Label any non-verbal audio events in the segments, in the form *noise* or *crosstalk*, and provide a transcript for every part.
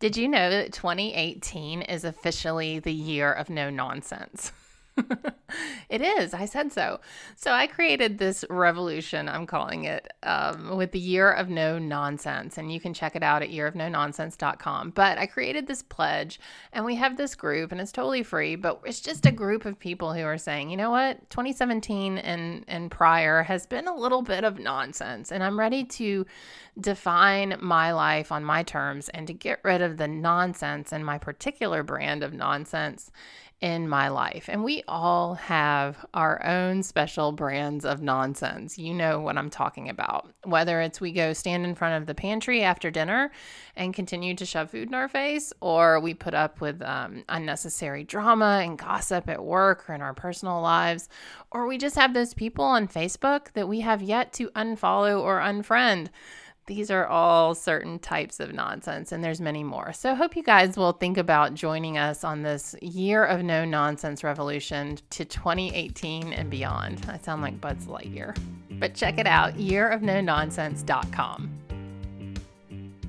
Did you know that 2018 is officially the year of no nonsense? *laughs* *laughs* it is. I said so. So I created this revolution, I'm calling it, um, with the year of no nonsense. And you can check it out at yearofnononsense.com. But I created this pledge and we have this group and it's totally free, but it's just a group of people who are saying, you know what, 2017 and, and prior has been a little bit of nonsense. And I'm ready to define my life on my terms and to get rid of the nonsense and my particular brand of nonsense in my life. And we all have our own special brands of nonsense. You know what I'm talking about. Whether it's we go stand in front of the pantry after dinner and continue to shove food in our face, or we put up with um, unnecessary drama and gossip at work or in our personal lives, or we just have those people on Facebook that we have yet to unfollow or unfriend. These are all certain types of nonsense, and there's many more. So, hope you guys will think about joining us on this year of no nonsense revolution to 2018 and beyond. I sound like Buzz Lightyear, but check it out yearofnononsense.com.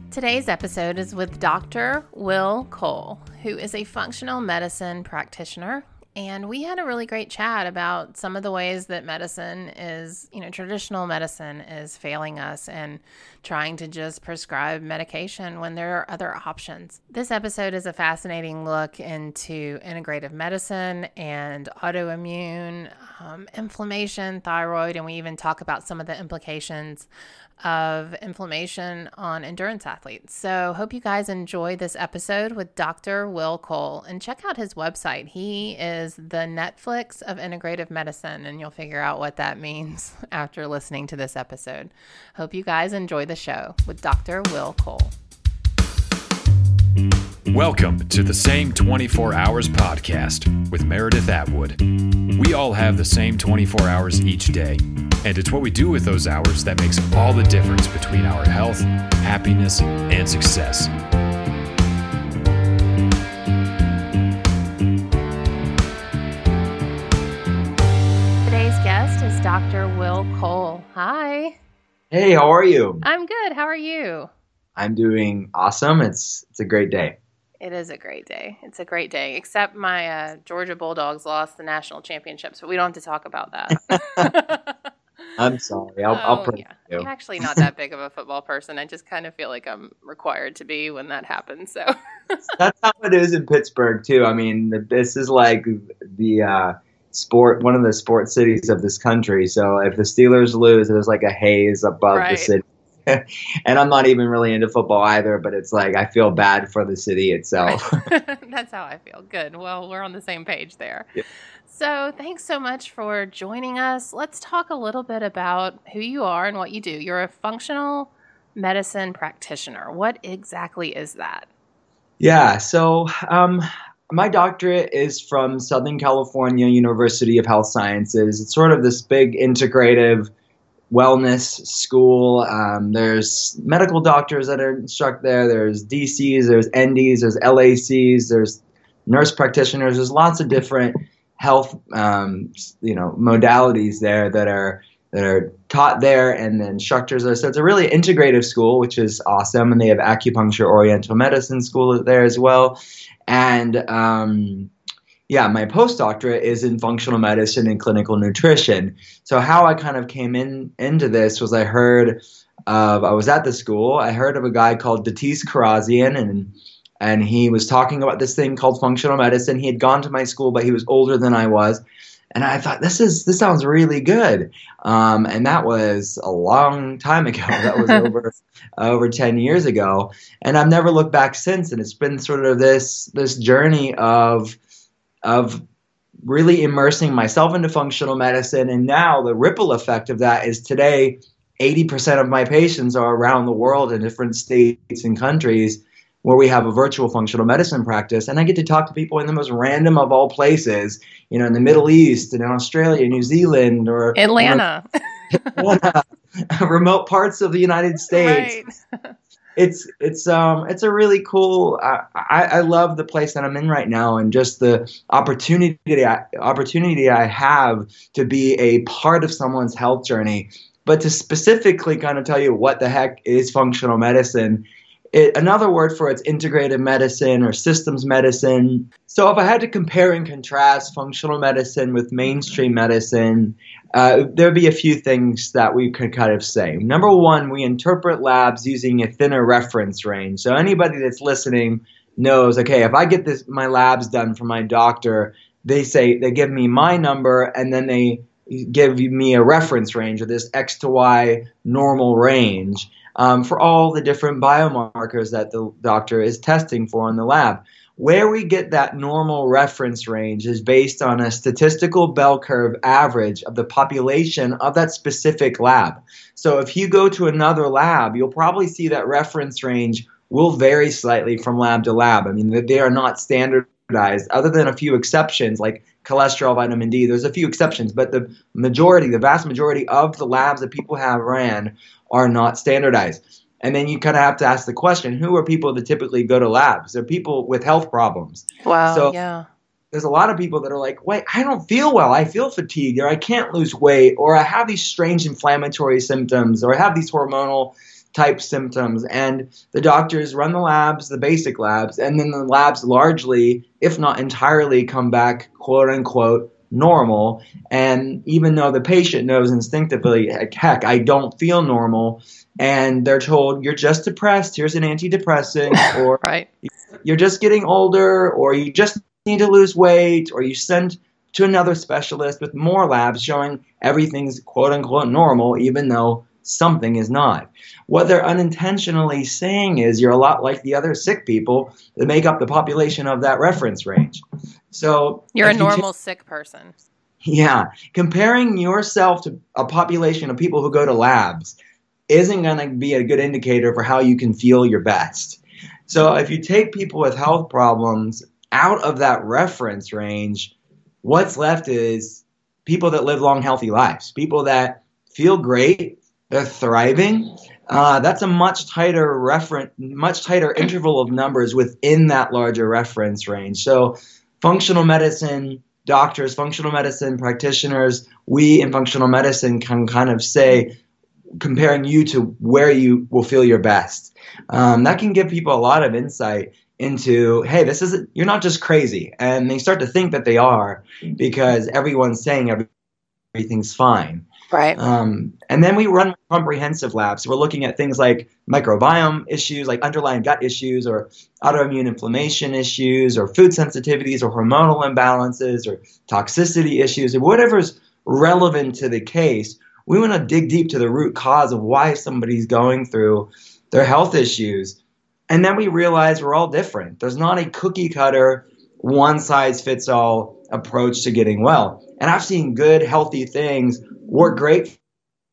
Today's episode is with Dr. Will Cole, who is a functional medicine practitioner and we had a really great chat about some of the ways that medicine is, you know, traditional medicine is failing us and trying to just prescribe medication when there are other options. This episode is a fascinating look into integrative medicine and autoimmune, um, inflammation, thyroid, and we even talk about some of the implications of inflammation on endurance athletes. So, hope you guys enjoy this episode with Dr. Will Cole and check out his website. He is the Netflix of integrative medicine, and you'll figure out what that *laughs* means after listening to this episode. Hope you guys enjoy the show with Dr. Will Cole. Welcome to the Same 24 Hours podcast with Meredith Atwood. We all have the same 24 hours each day, and it's what we do with those hours that makes all the difference between our health, happiness, and success. Today's guest is Dr. Will Cole. Hi. Hey, how are you? I'm good. How are you? I'm doing awesome. It's it's a great day. It is a great day. It's a great day, except my uh, Georgia Bulldogs lost the national championships, but we don't have to talk about that. *laughs* I'm sorry. I'll, oh, I'll pray yeah. I'm actually not that big of a football person. I just kind of feel like I'm required to be when that happens. So *laughs* that's how it is in Pittsburgh too. I mean, this is like the uh, sport, one of the sports cities of this country. So if the Steelers lose, there's like a haze above right. the city. *laughs* and I'm not even really into football either, but it's like I feel bad for the city itself. *laughs* *laughs* That's how I feel. Good. Well, we're on the same page there. Yeah. So, thanks so much for joining us. Let's talk a little bit about who you are and what you do. You're a functional medicine practitioner. What exactly is that? Yeah. So, um, my doctorate is from Southern California University of Health Sciences. It's sort of this big integrative wellness school. Um, there's medical doctors that are instruct there. There's DCs, there's NDs, there's LACs, there's nurse practitioners. There's lots of different health, um, you know, modalities there that are that are taught there, and the instructors are. So it's a really integrative school, which is awesome. And they have acupuncture, Oriental medicine school there as well, and um, yeah, my postdoctorate is in functional medicine and clinical nutrition. So how I kind of came in into this was I heard of I was at the school. I heard of a guy called Datis Kharrazian and and he was talking about this thing called functional medicine. He had gone to my school, but he was older than I was. And I thought this is this sounds really good, um, and that was a long time ago. *laughs* That was over over ten years ago, and I've never looked back since. And it's been sort of this this journey of of really immersing myself into functional medicine. And now the ripple effect of that is today, 80% of my patients are around the world in different states and countries where we have a virtual functional medicine practice. And I get to talk to people in the most random of all places, you know, in the Middle East and in Australia, New Zealand, or Atlanta. Atlanta *laughs* remote parts of the United States. Right *laughs* it's it's um it's a really cool. I, I love the place that I'm in right now, and just the opportunity I, opportunity I have to be a part of someone's health journey. But to specifically kind of tell you what the heck is functional medicine, It, another word for it's integrative medicine or systems medicine. So, if I had to compare and contrast functional medicine with mainstream medicine, uh, there'd be a few things that we could kind of say. Number one, we interpret labs using a thinner reference range. So, anybody that's listening knows, okay, if I get this my labs done from my doctor, they say they give me my number and then they give me a reference range or this X to Y normal range um, for all the different biomarkers that the doctor is testing for in the lab. Where we get that normal reference range is based on a statistical bell curve average of the population of that specific lab. So if you go to another lab, you'll probably see that reference range will vary slightly from lab to lab. I mean, they are not standardized, other than a few exceptions like cholesterol, vitamin D. There's a few exceptions, but the majority, the vast majority of the labs that people have ran are not standardized. And then you kind of have to ask the question who are people that typically go to labs? They're people with health problems. Wow. So yeah. There's a lot of people that are like, wait, I don't feel well. I feel fatigued, or I can't lose weight, or I have these strange inflammatory symptoms, or I have these hormonal type symptoms. And the doctors run the labs, the basic labs, and then the labs largely, if not entirely, come back quote unquote normal. And even though the patient knows instinctively, heck, I don't feel normal, and they're told, you're just depressed, here's an antidepressant, *laughs* or right. you're just getting older, or you just need to lose weight, or you send to another specialist with more labs showing everything's quote unquote normal, even though something is not. What they're unintentionally saying is you're a lot like the other sick people that make up the population of that reference range. So you're a normal you sick person. Yeah. Comparing yourself to a population of people who go to labs isn't going to be a good indicator for how you can feel your best. So if you take people with health problems out of that reference range, what's left is people that live long, healthy lives, people that feel great, they're thriving. Uh, that's a much tighter reference, much tighter interval of numbers within that larger reference range. So, functional medicine doctors, functional medicine practitioners, we in functional medicine can kind of say, comparing you to where you will feel your best. Um, that can give people a lot of insight into, hey, this is you're not just crazy, and they start to think that they are because everyone's saying everything's fine. Right. Um, and then we run comprehensive labs. We're looking at things like microbiome issues, like underlying gut issues, or autoimmune inflammation issues, or food sensitivities, or hormonal imbalances, or toxicity issues, or whatever's relevant to the case. We want to dig deep to the root cause of why somebody's going through their health issues. And then we realize we're all different. There's not a cookie cutter, one size fits all approach to getting well. And I've seen good, healthy things work great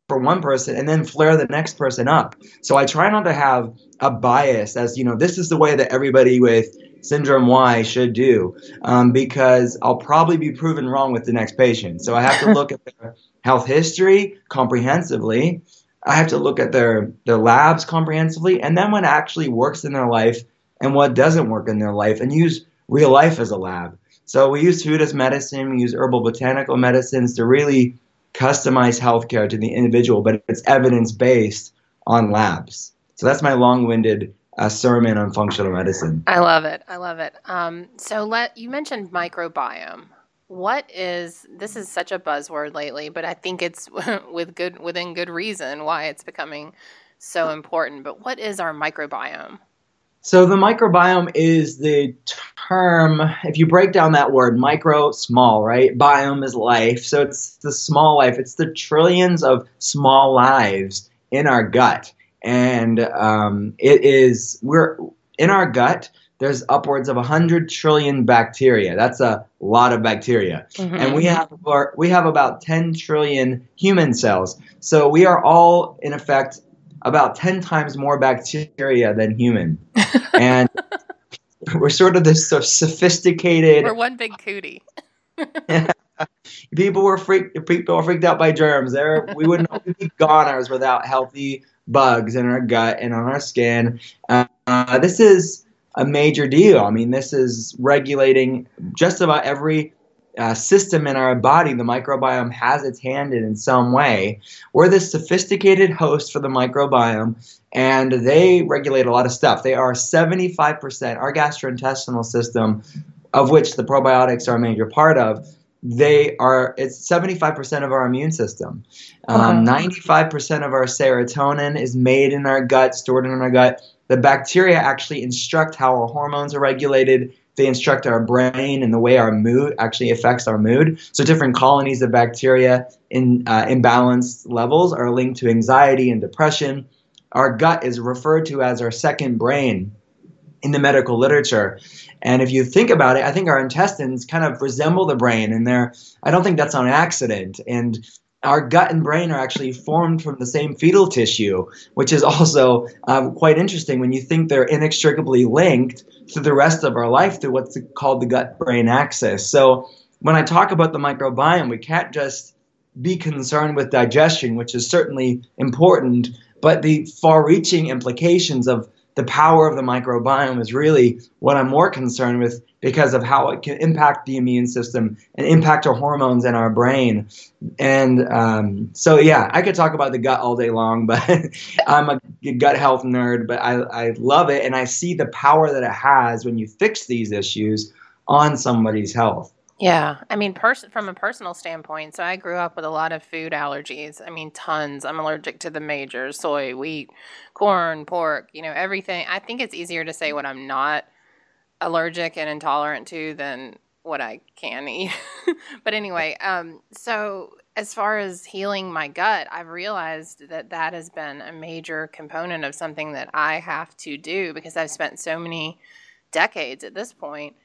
for one person and then flare the next person up. So I try not to have a bias as, you know, this is the way that everybody with syndrome Y should do um, because I'll probably be proven wrong with the next patient. So I have to *laughs* look at their health history comprehensively. I have to look at their, their labs comprehensively and then what actually works in their life and what doesn't work in their life and use real life as a lab. So we use food as medicine, we use herbal botanical medicines to really customize healthcare to the individual, but it's evidence based on labs. So that's my long winded uh, sermon on functional medicine. I love it. I love it. Um, so let you mentioned microbiome. What is this is such a buzzword lately, but I think it's *laughs* with good within good reason why it's becoming so important. But what is our microbiome? So the microbiome is the term, if you break down that word, micro, small, right? Biome is life. So it's the small life. It's the trillions of small lives in our gut. And um, it is, we're in our gut, there's upwards of 100 trillion bacteria. That's a lot of bacteria. Mm-hmm. And we have, we have about 10 trillion human cells. So we are all, in effect, about 10 times more bacteria than human. and *laughs* we're sort of this sort of sophisticated. We're one big cootie. *laughs* people were freaked. People were freaked out by germs. There, we wouldn't be goners without healthy bugs in our gut and on our skin. Uh, this is a major deal. I mean, this is regulating just about every uh, system in our body, the microbiome has its hand in in some way. We're this sophisticated host for the microbiome, and they regulate a lot of stuff. They are 75%, our gastrointestinal system, of which the probiotics are a major part of, they are it's 75% of our immune system um, 95% of our serotonin is made in our gut stored in our gut the bacteria actually instruct how our hormones are regulated they instruct our brain and the way our mood actually affects our mood. So different colonies of bacteria in uh, imbalanced levels are linked to anxiety and depression. Our gut is referred to as our second brain in the medical literature. And if you think about it, I think our intestines kind of resemble the brain, and they're, I don't think that's on accident. And our gut and brain are actually formed from the same fetal tissue, which is also um, quite interesting when you think they're inextricably linked to the rest of our life through what's called the gut brain axis. So when I talk about the microbiome, we can't just be concerned with digestion, which is certainly important, but the far reaching implications of the power of the microbiome is really what I'm more concerned with because of how it can impact the immune system and impact our hormones and our brain. And um, so, yeah, I could talk about the gut all day long, *laughs* but I'm a gut health nerd, but I, I love it. And I see the power that it has when you fix these issues on somebody's health. Yeah, I mean, pers- from a personal standpoint, so I grew up with a lot of food allergies. I mean, tons. I'm allergic to the majors: soy, wheat, corn, pork. You know, everything. I think it's easier to say what I'm not allergic and intolerant to than what I can eat. *laughs* but anyway, um, so as far as healing my gut, I've realized that that has been a major component of something that I have to do because I've spent so many decades at this point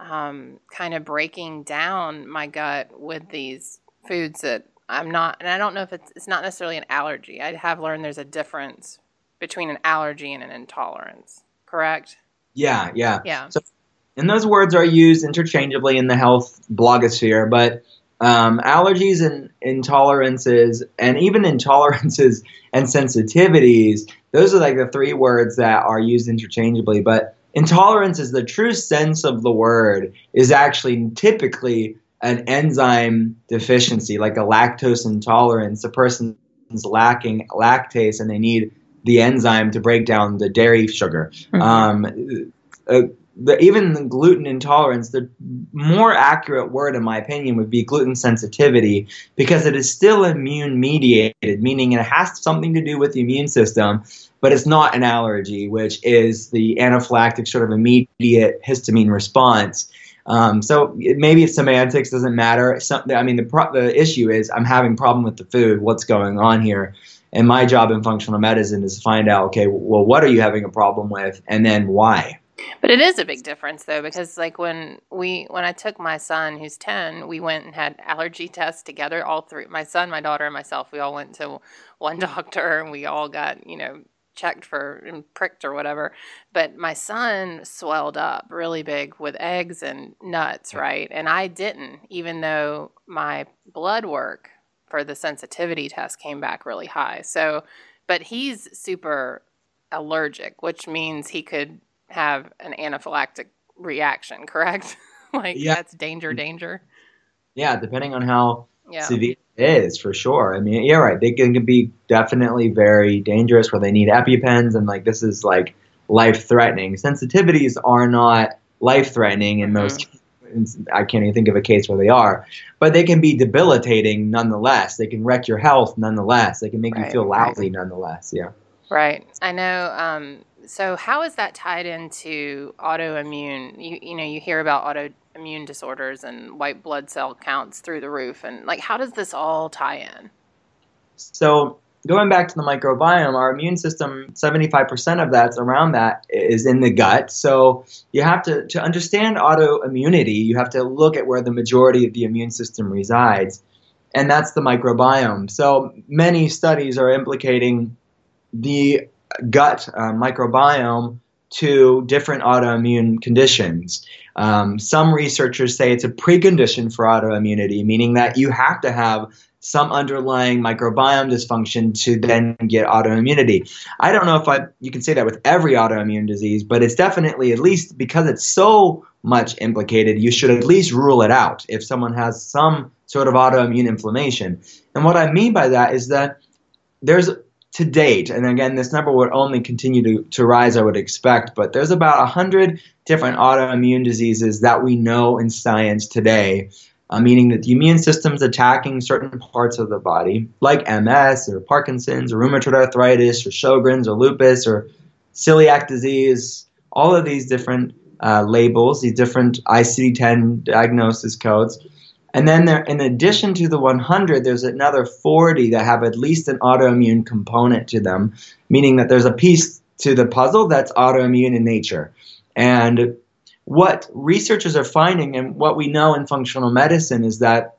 um, kind of breaking down my gut with these foods that I'm not, and I don't know if it's it's not necessarily an allergy. I have learned there's a difference between an allergy and an intolerance. Correct? Yeah, yeah, yeah. So, and those words are used interchangeably in the health blogosphere, but um, allergies and intolerances, and even *laughs* intolerances and sensitivities, those are like the three words that are used interchangeably. But Intolerance is the true sense of the word, is actually typically an enzyme deficiency, like a lactose intolerance. A person's lacking lactase and they need the enzyme to break down the dairy sugar. Mm-hmm. Um, uh, the, even the gluten intolerance, the more accurate word, in my opinion, would be gluten sensitivity because it is still immune mediated, meaning it has something to do with the immune system, but it's not an allergy, which is the anaphylactic sort of immediate histamine response. Um, so maybe semantics doesn't matter. Some, I mean, the, pro- the issue is I'm having problem with the food. What's going on here? And my job in functional medicine is to find out, okay, well, what are you having a problem with, and then why? But it is a big difference though, because like when we when I took my son who's ten, we went and had allergy *laughs* tests together. All three, my son, my daughter, and myself. We all went to one *laughs* doctor, and we all got you know checked for and pricked or whatever. But my son swelled up really big with eggs and nuts, right? And I didn't, even though my blood work for the sensitivity test came back really high. So, but he's super allergic, which means he could have an anaphylactic reaction, *laughs* correct? like yeah. that's danger, danger. Yeah, depending on how yeah. severe it is, for sure. I mean, yeah, right. They can be definitely very dangerous where they need EpiPens and like this is like life threatening. Sensitivities are not life threatening in mm-hmm. most I can't even think of a case where they are, but they can be debilitating nonetheless. They can wreck your health nonetheless. They can make right, you feel lousy right. nonetheless. Yeah. Right. I know um, so how is that tied into autoimmune? You you know you hear about autoimmune disorders and white blood cell counts through the roof, and like how does this all tie in? So going back to the microbiome, our immune system, 75% of that's around that is in the gut. So you have to, to understand autoimmunity, you have to look at where the majority of the immune system resides, and that's the microbiome. So many studies are implicating the gut uh, microbiome to different autoimmune conditions. Um, some researchers say it's a precondition for autoimmunity, meaning that you have to have some underlying microbiome dysfunction to then get autoimmunity. I don't know if I you can say that with every autoimmune disease, but it's definitely at least because it's so much implicated, you should at least rule it out if someone has some sort of autoimmune inflammation. And what I mean by that is that there's to date, and again, this number would only continue to, to rise, I would expect, but there's about 100 different autoimmune diseases that we know in science today, uh, meaning that the immune system's attacking certain parts of the body, like MS or Parkinson's or rheumatoid arthritis or Sjogren's or lupus or celiac disease, all of these different uh, labels, these different ICD 10 diagnosis codes and then there, in addition to the 100, there's another 40 that have at least an autoimmune component to them, meaning that there's a piece to the puzzle that's autoimmune in nature. And what researchers are finding and what we know in functional medicine is that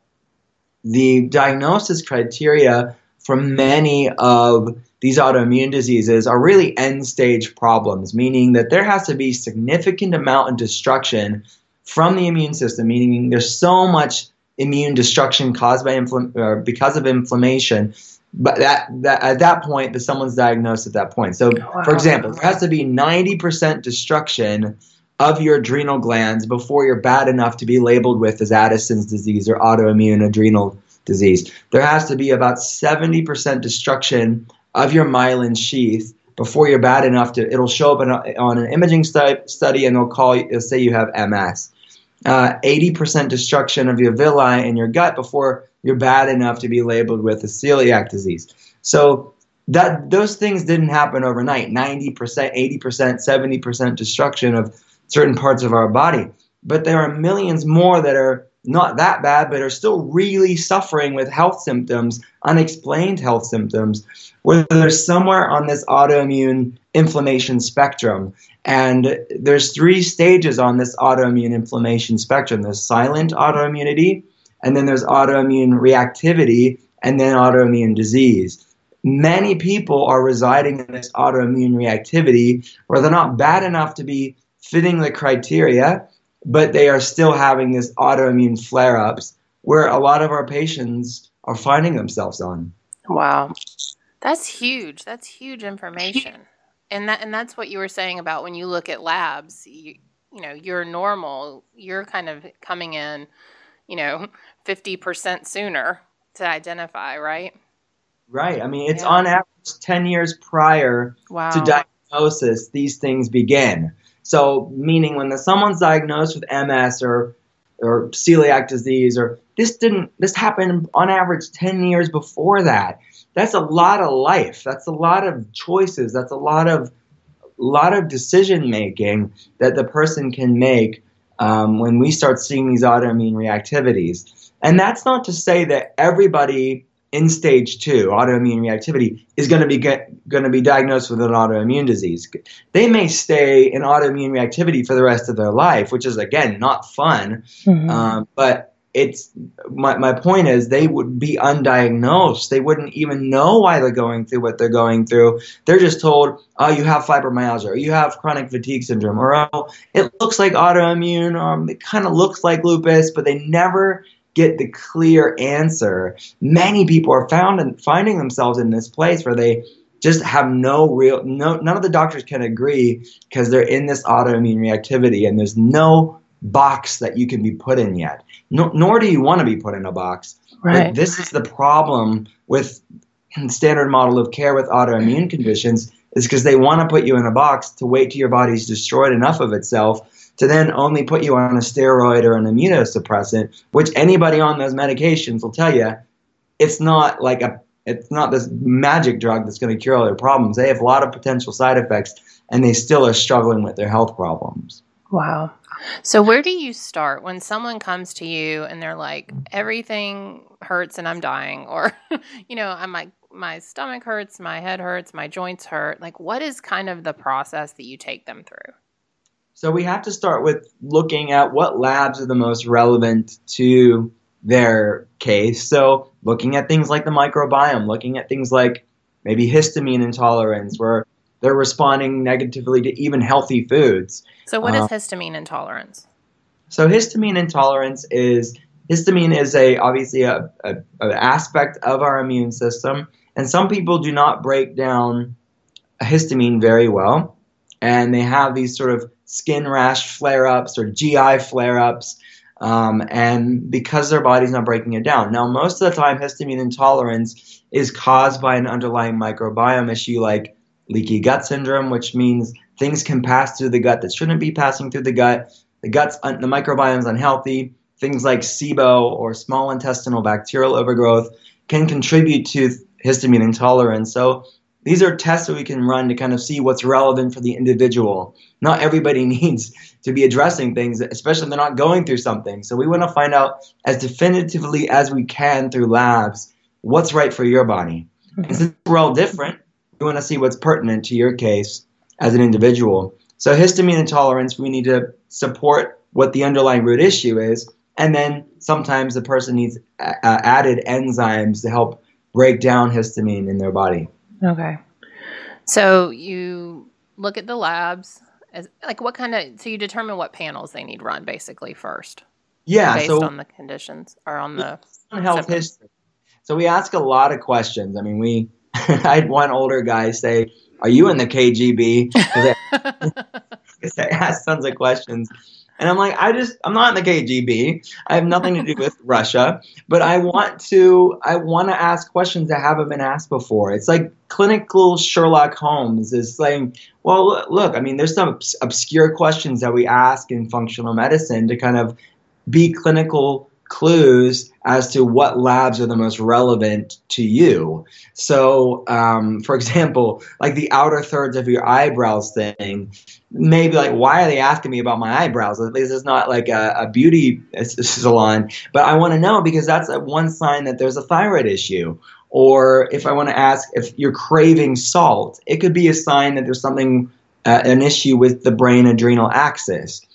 the diagnosis criteria for many of these autoimmune diseases are really end stage problems, meaning that there has to be significant amount of destruction from the immune system, meaning there's so much immune destruction caused by infl- or because of inflammation but that, that at that point the someone's diagnosed at that point. So oh, wow. for example there has to be 90% destruction of your adrenal glands before you're bad enough to be labeled with as addison's disease or autoimmune adrenal disease. There has to be about 70% destruction of your myelin sheath before you're bad enough to it'll show up a, on an imaging stu- study and it'll call it'll say you have ms uh, 80% destruction of your villi in your gut before you're bad enough to be labeled with a celiac disease. So that those things didn't happen overnight. 90%, 80%, 70% destruction of certain parts of our body. But there are millions more that are not that bad, but are still really suffering with health symptoms, unexplained health symptoms, where they're somewhere on this autoimmune inflammation spectrum. And there's three stages on this autoimmune inflammation spectrum. There's silent autoimmunity, and then there's autoimmune reactivity, and then autoimmune disease. Many people are residing in this autoimmune reactivity where they're not bad enough to be fitting the criteria, but they are still having this autoimmune flare ups where a lot of our patients are finding themselves on. Wow. That's huge. That's huge information and that and that's what you were saying about when you look at labs you, you know you're normal you're kind of coming in you know 50% sooner to identify right right i mean it's yeah. on average 10 years prior wow. to diagnosis these things begin so meaning when the, someone's diagnosed with ms or or celiac disease or this didn't this happened on average 10 years before that that's a lot of life. That's a lot of choices. That's a lot of lot of decision making that the person can make um, when we start seeing these autoimmune reactivities. And that's not to say that everybody in stage two, autoimmune reactivity, is going to be going to be diagnosed with an autoimmune disease. They may stay in autoimmune reactivity for the rest of their life, which is again not fun. Mm-hmm. Um, but it's my, my point is they would be undiagnosed. They wouldn't even know why they're going through what they're going through. They're just told oh you have fibromyalgia or you have chronic fatigue syndrome or oh it looks like autoimmune or um, it kind of looks like lupus but they never get the clear answer. Many people are found and finding themselves in this place where they just have no real no none of the doctors can agree because they're in this autoimmune reactivity and there's no box that you can be put in yet. No, nor do you want to be put in a box. Right. this is the problem with standard model of care with autoimmune conditions is because they want to put you in a box to wait till your body's destroyed enough of itself to then only put you on a steroid or an immunosuppressant, which anybody on those medications will tell you it's not like a it's not this magic drug that's going to cure all their problems. They have a lot of potential side effects and they still are struggling with their health problems. Wow. So, where do you start when someone comes to you and they're like, everything hurts and I'm dying, or, *laughs* you know, I'm like, my stomach hurts, my head hurts, my joints hurt? Like, what is kind of the process that you take them through? So, we have to start with looking at what labs are the most relevant to their case. So, looking at things like the microbiome, looking at things like maybe histamine intolerance, where they're responding negatively to even healthy foods. So, what is uh, histamine intolerance? So, histamine intolerance is histamine is a obviously a, a, an aspect of our immune system, and some people do not break down histamine very well, and they have these sort of skin rash flare ups or GI flare ups. Um, and because their body's not breaking it down. Now, most of the time, histamine intolerance is caused by an underlying microbiome issue like leaky gut syndrome, which means things can pass through the gut that shouldn't be passing through the gut. The gut's the microbiome is unhealthy. Things like SIBO or small intestinal bacterial overgrowth can contribute to histamine intolerance. So these are tests that we can run to kind of see what's relevant for the individual. Not everybody *laughs* needs to be addressing things, especially if they're not going through something. So we want to find out as definitively as we can through labs what's right for your body. Mm-hmm. And since we're all different, we want to see what's pertinent to your case as an individual. So, histamine intolerance, we need to support what the underlying root issue is, and then sometimes the person needs uh, added enzymes to help break down histamine in their body. Okay. So, you look at the labs, as, like what kind of, so you determine what panels they need run basically first. Yeah. Based so, on the conditions or on the health symptoms. history. So, we ask a lot of questions. I mean, we, *laughs* I had one older guy say, "Are you in the KGB?" I, I asked tons of questions, and I'm like, "I just I'm not in the KGB. I have nothing to do with *laughs* Russia, but I want to I want to ask questions that haven't been asked before. It's like clinical Sherlock Holmes is saying, well, look, I mean, there's some obscure questions that we ask in functional medicine to kind of be clinical clues as to what labs are the most relevant to you. So, um, for example, like the outer thirds of your eyebrows thing, maybe like, why are they asking me about my eyebrows? At least it's not like a, a beauty salon, but I want to know because that's one sign that there's a thyroid issue. Or if I want to ask if you're craving salt, it could be a sign that there's something, uh, an issue with the brain adrenal axis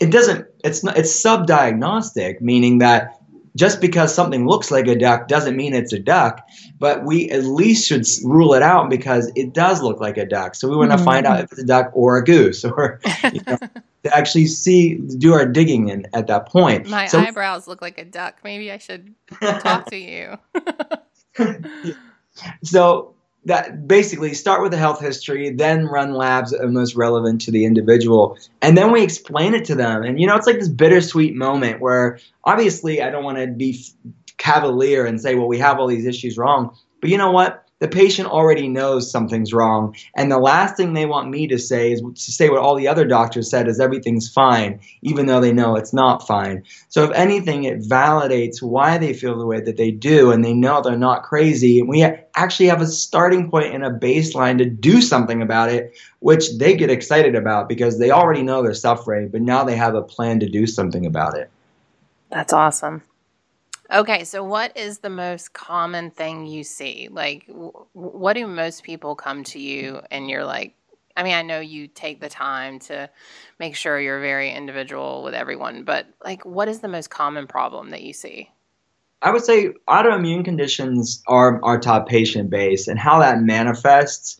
it doesn't it's not it's subdiagnostic meaning that just because something looks like a duck doesn't mean it's a duck but we at least should rule it out because it does look like a duck. So we want to mm-hmm. find out if it's a duck or a goose *laughs* or you know, *laughs* to actually see do our digging in at that point. My so, eyebrows look like a duck. Maybe i should talk to you. *laughs* So that basically start with the health history, then run labs that are most relevant to the individual, and then we explain it to them. And you know, it's like this bittersweet moment where obviously I don't want to be cavalier and say, well, we have all these issues wrong, but you know what? The patient already knows something's wrong. And the last thing they want me to say is to say what all the other doctors said is everything's fine, even though they know it's not fine. So, if anything, it validates why they feel the way that they do, and they know they're not crazy. And we actually have a starting point and a baseline to do something about it, which they get excited about because they already know they're suffering, but now they have a plan to do something about it. That's awesome. Okay, so what is the most common thing you see? Like, w- what do most people come to you and you're like, I mean, I know you take the time to make sure you're very individual with everyone, but like, what is the most common problem that you see? I would say autoimmune conditions are our top patient base, and how that manifests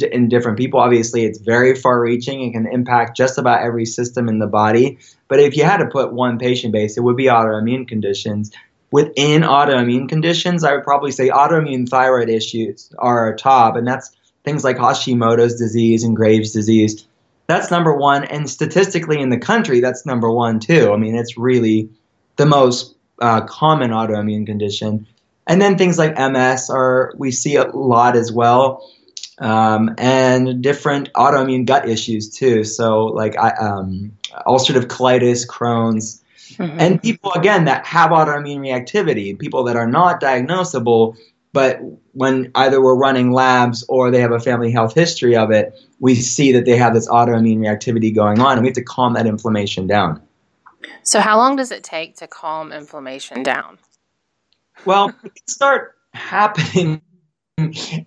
in different people. Obviously, it's very far reaching and can impact just about every system in the body. But if you had to put one patient base, it would be autoimmune conditions within autoimmune conditions, I would probably say autoimmune thyroid issues are top, and that's things like Hashimoto's disease and Graves' disease. That's number one, and statistically in the country, that's number one too. I mean, it's really the most uh, common autoimmune condition. And then things like MS are we see a lot as well, um, and different autoimmune gut issues too. So like um, ulcerative colitis, Crohn's, Mm-hmm. And people, again, that have autoimmune reactivity, people that are not diagnosable, but when either we're running labs or they have a family health history of it, we see that they have this autoimmune reactivity going on, and we have to calm that inflammation down. So, how long does it take to calm inflammation down? Well, it start happening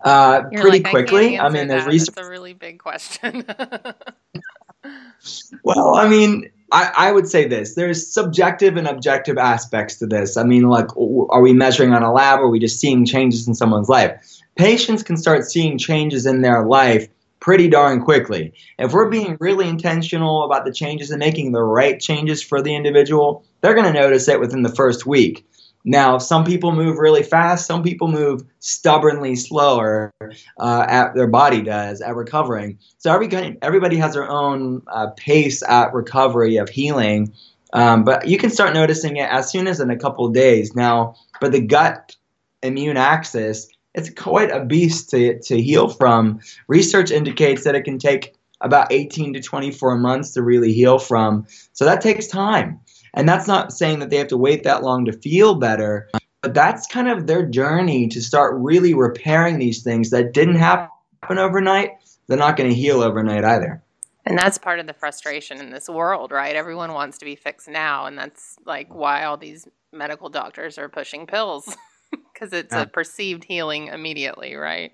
uh, pretty like, quickly. I, I mean, there's research. That's a really big question. *laughs* well, I mean, I, I, would say this there's subjective and objective aspects to this. I mean, like, are we measuring on a lab or are we just seeing changes in someone's life? Patients can start seeing changes in their life pretty darn quickly. If we're being really intentional about the changes and making the right changes for the individual, they're going to notice it within the first week. Now, some people move really fast, some people move stubbornly slower uh, at their body does at recovering. So every, everybody has their own uh, pace at recovery of healing. Um, but you can start noticing it as soon as in a couple days. Now, but the gut immune axis, it's quite a beast to, to heal from. Research indicates that it can take about 18 to 24 months to really heal from. So that takes time. And that's not saying that they have to wait that long to feel better, but that's kind of their journey to start really repairing these things that didn't happen overnight. They're not going to heal overnight either. And that's part of the frustration in this world, right? Everyone wants to be fixed now. And that's like why all these medical doctors are pushing pills *laughs* because it's yeah. a perceived healing immediately, right?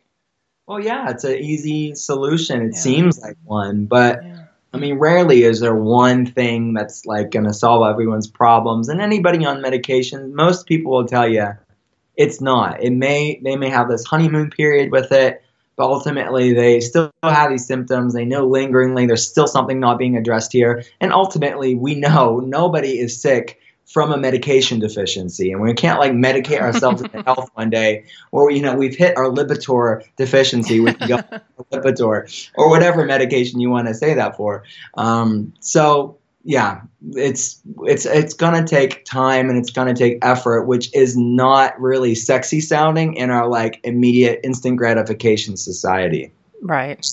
Well, yeah, it's an easy solution. It yeah. seems like one, but yeah. I mean, rarely is there one thing that's like going to solve everyone's problems. And anybody on medication, most people will tell you it's not. It may they may have this honeymoon period with it, but ultimately they still have these symptoms. They know lingeringly there's still something not being addressed here. And ultimately, we know nobody is sick from a medication deficiency, and we can't like medicate ourselves into *laughs* health one day, or you know we've hit our Lipitor deficiency with *laughs* Lipitor, or whatever medication you want to say that for. Um, so yeah, it's it's it's gonna take time and it's gonna take effort, which is not really sexy sounding in our like immediate instant gratification society. Right.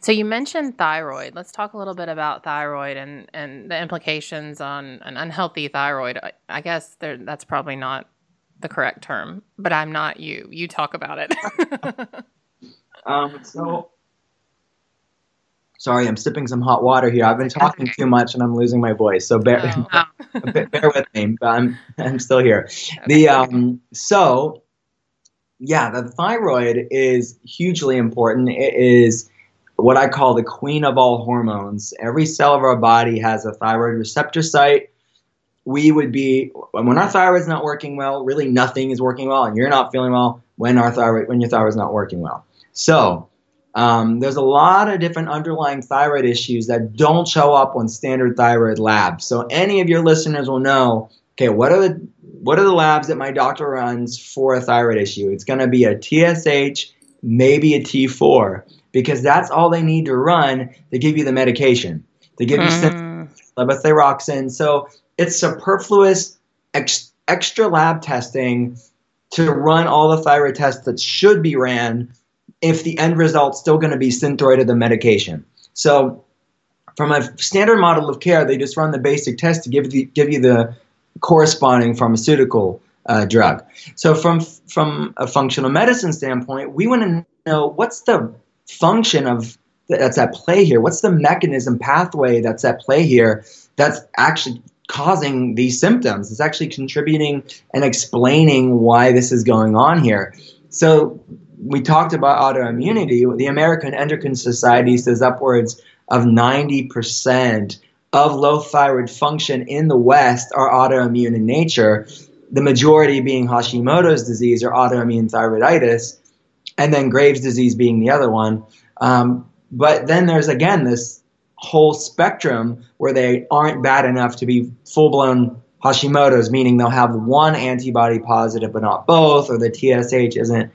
So you mentioned thyroid. Let's talk a little bit about thyroid and, and the implications on an unhealthy thyroid. I, I guess there, that's probably not the correct term, but I'm not you. You talk about it. *laughs* um, so, sorry, I'm sipping some hot water here. I've been talking too much and I'm losing my voice, so bear, oh. *laughs* bear with me. But I'm *laughs* I'm still here. The um, so yeah, the thyroid is hugely important. It is what I call the queen of all hormones. Every cell of our body has a thyroid receptor site. We would be when our thyroid's not working well, really nothing is working well, and you're not feeling well when our thyroid when your thyroid's not working well. So um, there's a lot of different underlying thyroid issues that don't show up on standard thyroid labs. So any of your listeners will know, okay, what are the what are the labs that my doctor runs for a thyroid issue? It's going to be a TSH, maybe a T4 because that's all they need to run to give you the medication. They give you mm. levothyroxine. So it's superfluous ex- extra lab testing to run all the thyroid tests that should be ran if the end result's still going to be Synthroid or the medication. So from a standard model of care, they just run the basic test to give, the, give you the corresponding pharmaceutical uh, drug. So from from a functional medicine standpoint, we want to know what's the function of that's at play here? What's the mechanism pathway that's at play here that's actually causing these symptoms? It's actually contributing and explaining why this is going on here. So we talked about autoimmunity. The American Endocrine Society says upwards of 90% of low thyroid function in the West are autoimmune in nature, the majority being Hashimoto's disease or autoimmune thyroiditis and then Graves' disease being the other one. Um, but then there's again this whole spectrum where they aren't bad enough to be full blown Hashimoto's, meaning they'll have one antibody positive but not both, or the TSH isn't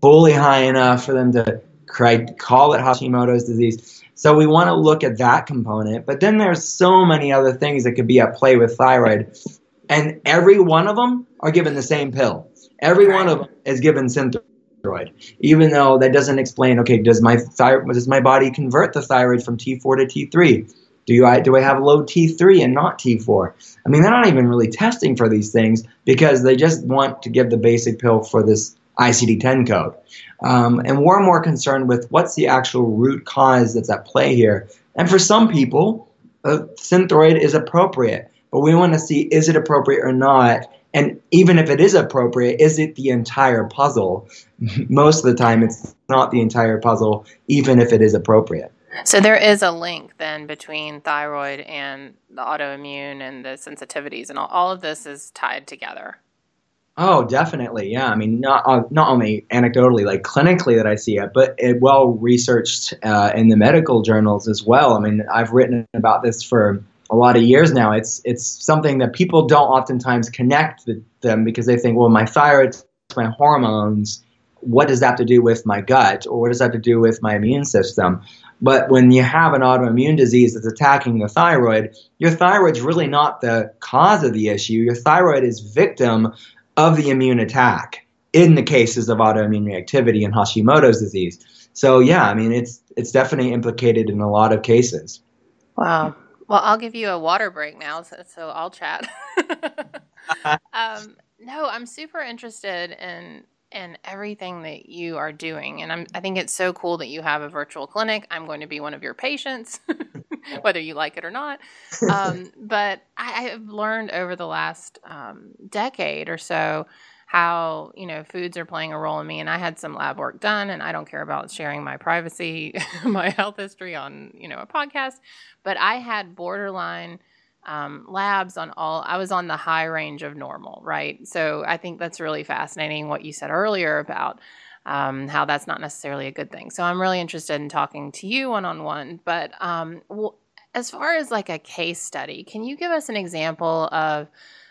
fully high enough for them to call it Hashimoto's disease. So we want to look at that component. But then there's so many other things that could be at play with thyroid. And every one of them are given the same pill. Every one of them is given Synthroid thyroid, even though that doesn't explain. Okay, does my thyroid does my body convert the thyroid from T4 to T3? Do I do I have low T3 and not T4? I mean, they're not even really testing for these things because they just want to give the basic pill for this ICD-10 code. Um, and we're more concerned with what's the actual root cause that's at play here. And for some people, uh, Synthroid is appropriate, but we want to see is it appropriate or not and even if it is appropriate, is it the entire puzzle? *laughs* Most of the time, it's not the entire puzzle, even if it is appropriate. So there is a link then between thyroid and the autoimmune and the sensitivities, and all, all of this is tied together. Oh, definitely. Yeah. I mean, not uh, not only anecdotally, like clinically that I see it, but it well researched uh, in the medical journals as well. I mean, I've written about this for a lot of years now. It's it's something that people don't oftentimes connect with them because they think, well, my thyroid, my hormones, what does that have to do with my gut, or what does that have to do with my immune system? But when you have an autoimmune disease that's attacking the thyroid, your thyroid's really not the cause of the issue. Your thyroid is victim of the immune attack in the cases of autoimmune reactivity and Hashimoto's disease. So yeah, I mean it's it's definitely implicated in a lot of cases. Wow. Well, I'll give you a water break now, so, so I'll chat. *laughs* *laughs* um, no, I'm super interested in in everything that you are doing, and I'm I think it's so cool that you have a virtual clinic. I'm going to be one of your patients, *laughs* whether you like it or not. Um, but I, have learned over the last um, decade or so how you know foods are playing a role in me and i had some lab work done and i don't care about sharing my privacy *laughs* my health history on you know a podcast but i had borderline um, labs on all i was on the high range of normal right? So i think that's really fascinating what you said earlier about um, how that's not necessarily a good thing. So i'm really interested in talking to you one-on-one but um, well, as far as like a case study can you give us an example of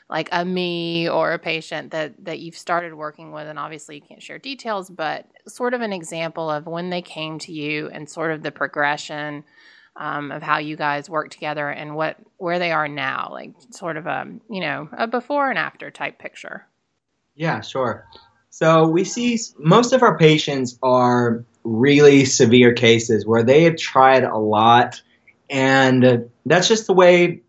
like a me or a patient that that you've started working with and obviously you can't share details but sort of an example of when they came to you and sort of the progression um, of how you guys work together and what where they are now like sort of a you know a before and after type picture. Yeah sure. So we see most of our patients are really severe cases where they have tried a lot and that's just the way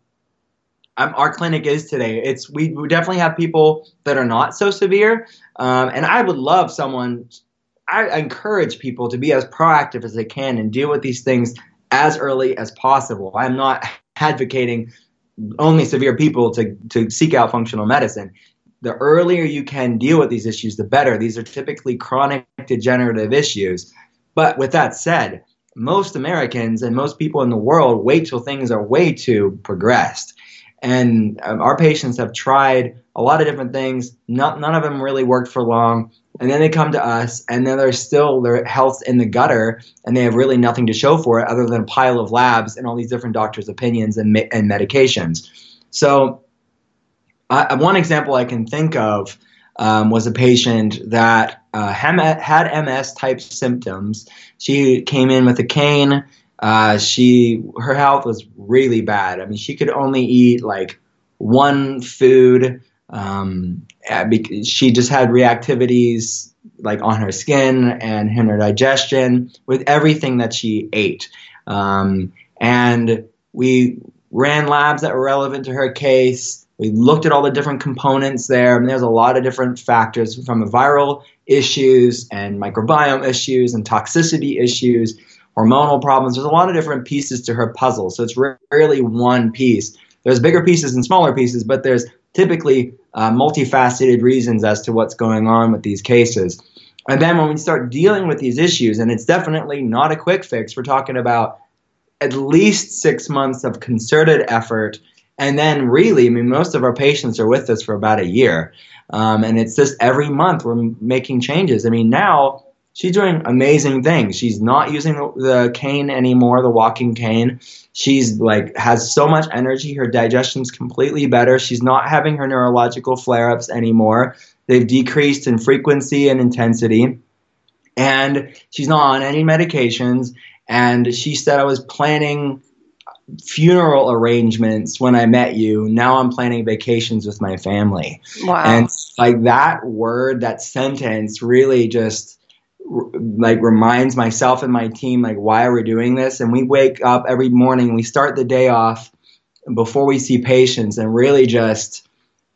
um, our clinic is today. It's we, definitely have people that are not so severe, um, and I would love someone. I encourage people to be as proactive as they can and deal with these things as early as possible. I'm not advocating only severe people to to seek out functional medicine. The earlier you can deal with these issues, the better. These are typically chronic degenerative issues. But with that said, most Americans and most people in the world wait till things are way too progressed. And um, our patients have tried a lot of different things. Not, none of them really worked for long. And then they come to us, and then they're still their health's in the gutter, and they have really nothing to show for it other than a pile of labs and all these different doctors' opinions and, and medications. So, uh, one example I can think of um, was a patient that uh, had MS type symptoms. She came in with a cane uh, she her health was really bad. I mean, she could only eat like one food. Um, she just had reactivities like on her skin and in her digestion with everything that she ate. Um, and we ran labs that were relevant to her case. We looked at all the different components there. I mean, there's a lot of different factors from the viral issues and microbiome issues and toxicity issues hormonal problems. There's a lot of different pieces to her puzzle. So it's rarely one piece. There's bigger pieces and smaller pieces, but there's typically uh, multifaceted reasons as to what's going on with these cases. And then when we start dealing with these issues, and it's definitely not a quick fix, we're talking about at least six months of concerted effort. And then, really, I mean, most of our patients are with us for about a year. Um, and it's just every month we're making changes. I mean, now she's doing amazing things. She's not using the, cane anymore, the walking cane. She's like has so much energy. Her digestion's completely better. She's not having her neurological flare-ups anymore. They've decreased in frequency and intensity. And she's not on any medications. And she said I was planning funeral arrangements when I met you. Now I'm planning vacations with my family. Wow. And like that word, that sentence really just like reminds myself and my team like why are we're doing this? And we wake up every morning we start the day off before we see patients and really just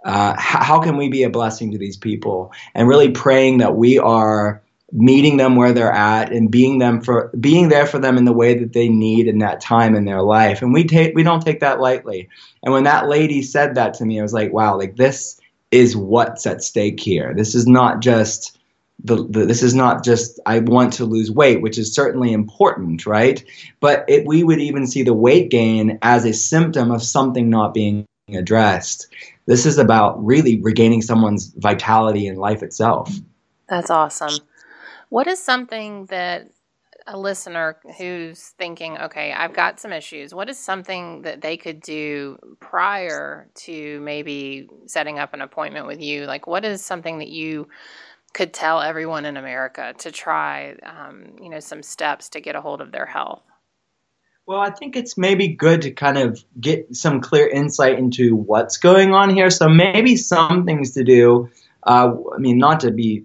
uh, how can we be a blessing to these people? And really praying that we are meeting them where they're at and being them for being there for them in the way that they need in that time in their life. And we take we don't take that lightly. And when that lady said that to me i was like wow like this is what's at stake here. This is not just the, the, this is not just I want to lose weight, which is certainly important, right? But it, we would even see the weight gain as a symptom of something not being addressed. this is about really regaining someone's vitality in life itself. That's awesome. What is something that a listener who's thinking, okay, I've got some issues, what is something that they could do prior to maybe setting up an appointment with you? Like, what is something that you could tell everyone in America to try, um, you know, some steps to get a hold of their health? Well, I think it's maybe good to kind of get some clear insight into what's going on here. So maybe some things to do. Uh, I mean, not to be.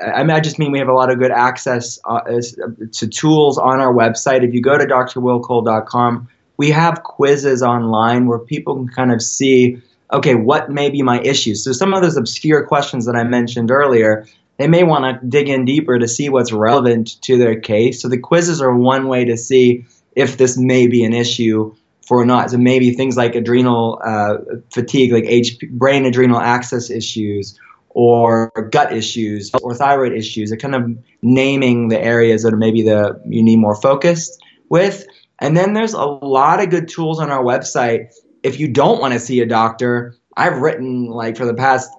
I, mean, I just mean we have a lot of good access uh, to tools on our website. If you go to drwillcole.com, we have quizzes online where people can kind of see, okay, what may be my issues. So some of those obscure questions that I mentioned earlier, they may want to dig in deeper to see what's relevant to their case. So the quizzes are one way to see if this may be an issue for or not. So maybe things like adrenal uh, fatigue, like HP, brain adrenal axis issues, or gut issues, or thyroid issues. Are kind of naming the areas that are maybe the you need more focused with. And then there's a lot of good tools on our website. If you don't want to see a doctor, I've written like for the past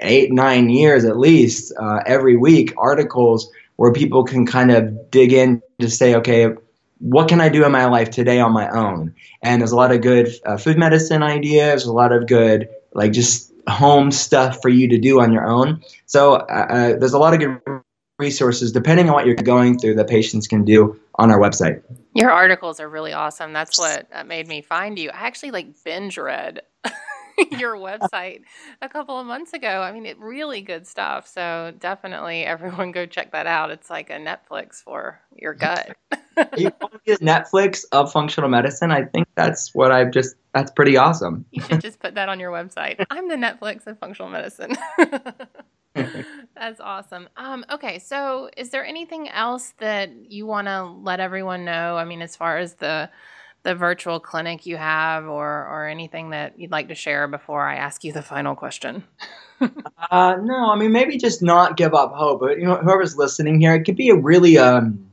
eight, nine years at least, uh, every week articles where people can kind of dig in to say, okay, what can I do in my life today on my own? And there's a lot of good uh, food medicine ideas, a lot of good like just home stuff for you to do on your own. So uh, uh, there's a lot of good resources depending on what you're going through that patients can do on our website. Your articles are really awesome. That's what uh, made me find you. I actually like binge read *laughs* your website a couple of months ago. I mean, it really good stuff. So definitely everyone go check that out. It's like a Netflix for your gut. *laughs* you want to Netflix of functional medicine? I think that's what I've just. That's pretty awesome. You should just put that on your website. *laughs* I'm the Netflix of functional medicine. That's awesome. Um, okay, so is there anything else that you want to let everyone know? I mean, as far as the the virtual clinic you have or or anything that you'd like to share before I ask you the final question? *laughs* uh, no, I mean maybe just not give up hope. But you know, whoever's listening here, it could be a really um,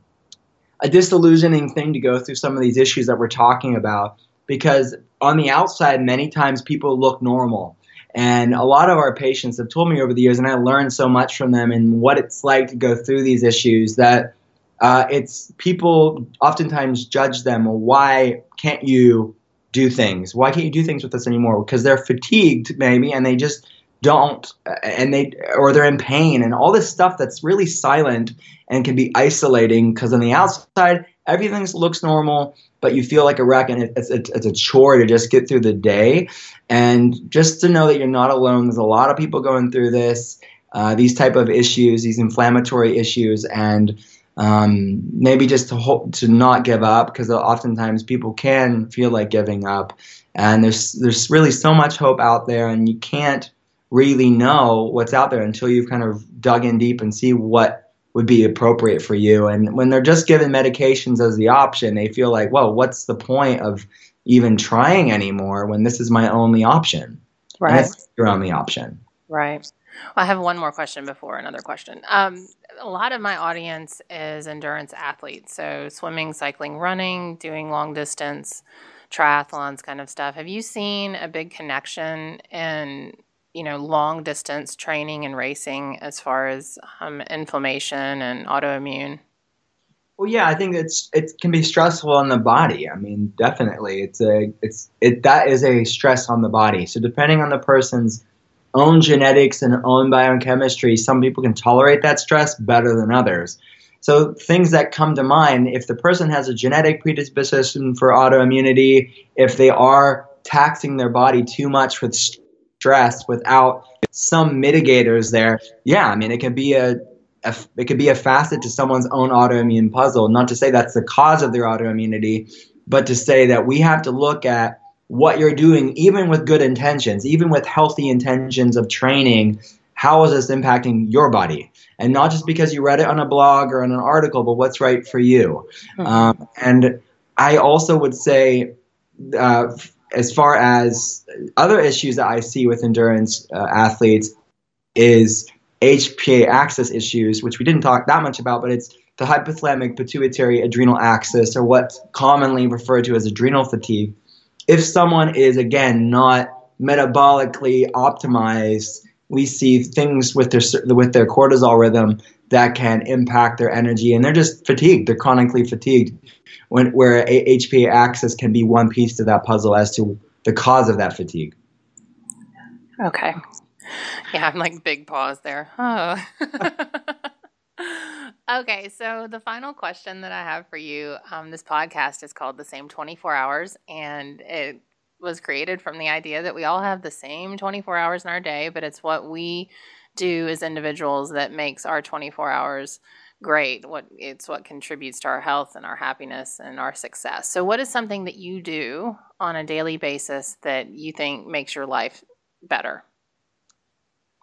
a disillusioning thing to go through some of these issues that we're talking about because on the outside, many times people look normal. And a lot of our patients have told me over the years, and I learned so much from them and what it's like to go through these issues that uh, it's people oftentimes judge them. Why can't you do things? Why can't you do things with us anymore? Because they're fatigued, maybe, and they just don't, and they or they're in pain, and all this stuff that's really silent and can be isolating. Because on the outside, everything looks normal, but you feel like a wreck, and it's, it's, it's a chore to just get through the day. And just to know that you're not alone. There's a lot of people going through this, uh, these type of issues, these inflammatory issues, and um, maybe just to hope to not give up because oftentimes people can feel like giving up. And there's there's really so much hope out there and you can't really know what's out there until you've kind of dug in deep and see what would be appropriate for you. And when they're just given medications as the option they feel like well what's the point of even trying anymore when this is my only option? Right. your only option. Right well, I have one more question before another question. Um, a lot of my audience is endurance athletes, so swimming, cycling, running, doing long distance triathlons kind of stuff. Have you seen a big connection in you know long distance training and racing as far as um, inflammation and autoimmune? Well, yeah, I think it's it can be stressful on the body. I mean, definitely, it's a it's it that is a stress on the body. So depending on the person's own genetics and own biochemistry, some people can tolerate that stress better than others. So, things that come to mind if the person has a genetic predisposition for autoimmunity, if they are taxing their body too much with stress without some mitigators there, yeah, I mean, it can be a, it could be a facet to someone's own autoimmune puzzle. Not to say that's the cause of their autoimmunity, but to say that we have to look at what you're doing, even with good intentions, even with healthy intentions of training, how is this impacting your body? And not just because you read it on a blog or in an article, but what's right for you. Mm-hmm. Um, and I also would say, uh, as far as other issues that I see with endurance uh, athletes, is HPA axis issues, which we didn't talk that much about, but it's the hypothalamic pituitary adrenal axis, or what's commonly referred to as adrenal fatigue if someone is again not metabolically optimized, we see things with their with their cortisol rhythm that can impact their energy, and they're just fatigued. They're chronically fatigued. When where HPA axis can be one piece to that puzzle as to the cause of that fatigue. Okay. Yeah, I'm like big pause there. Oh. *laughs* *laughs* okay, so the final question that I have for you um, this podcast is called The Same 24 Hours, and it was created from the idea that we all have the same 24 hours in our day, but it's what we do as individuals that makes our 24 hours great what it's what contributes to our health and our happiness and our success. So what is something that you do on a daily basis that you think makes your life better?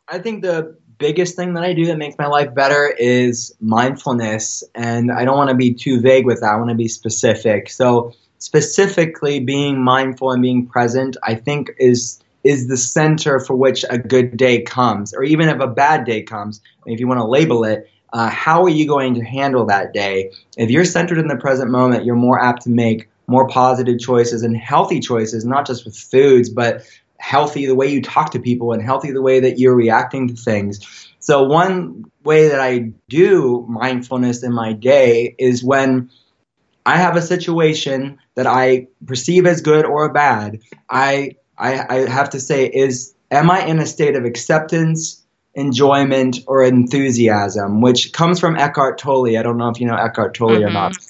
I think the biggest thing that i do that makes my life better is mindfulness and i don't want to be too vague with that i want to be specific so specifically being mindful and being present i think is is the center for which a good day comes or even if a bad day comes if you want to label it uh, how are you going to handle that day? If you're centered in the present moment, you're more apt to make more positive choices and healthy choices, not just with foods, but healthy the way you talk to people and healthy the way that you're reacting to things. So, one way that I do mindfulness in my day is when I have a situation that I perceive as good or bad, I, I, I have to say, is am I in a state of acceptance? enjoyment or enthusiasm, which comes from Eckhart Tolle. I don't know if you know Eckhart Tolle mm-hmm. or not.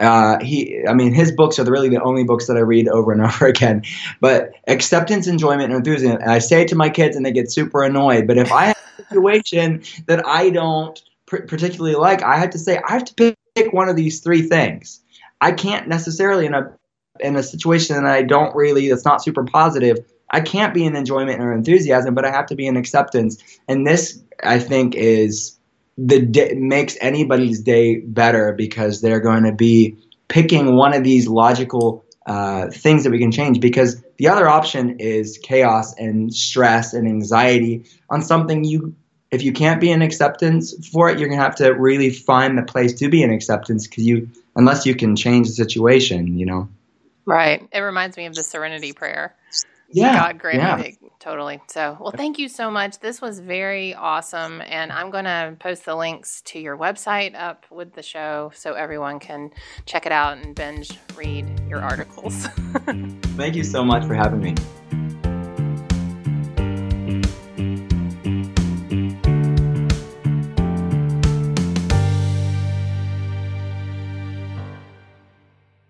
Uh, he, I mean, his books are really the only books that I read over and *laughs* over again. But acceptance, enjoyment, and enthusiasm. And I say it to my kids, and they get super annoyed. But if I have a situation that I don't pr- particularly like, I have to say I have to pick one of these three things. I can't necessarily in a in a situation that I don't really that's not super positive I can't be in enjoyment or enthusiasm, but I have to be in acceptance. And this, I think, is the day, makes anybody's day better because they're going to be picking one of these logical uh, things that we can change. Because the other option is chaos and stress and anxiety on something you. If you can't be in acceptance for it, you're gonna have to really find the place to be in acceptance because you, unless you can change the situation, you know. Right. It reminds me of the Serenity Prayer yeah, God grant yeah. it. Totally. So, well, thank you so much. This was very awesome. And I'm going to post the links to your website up with the show so everyone can check it out and binge read your articles. *laughs* thank you so much for having me.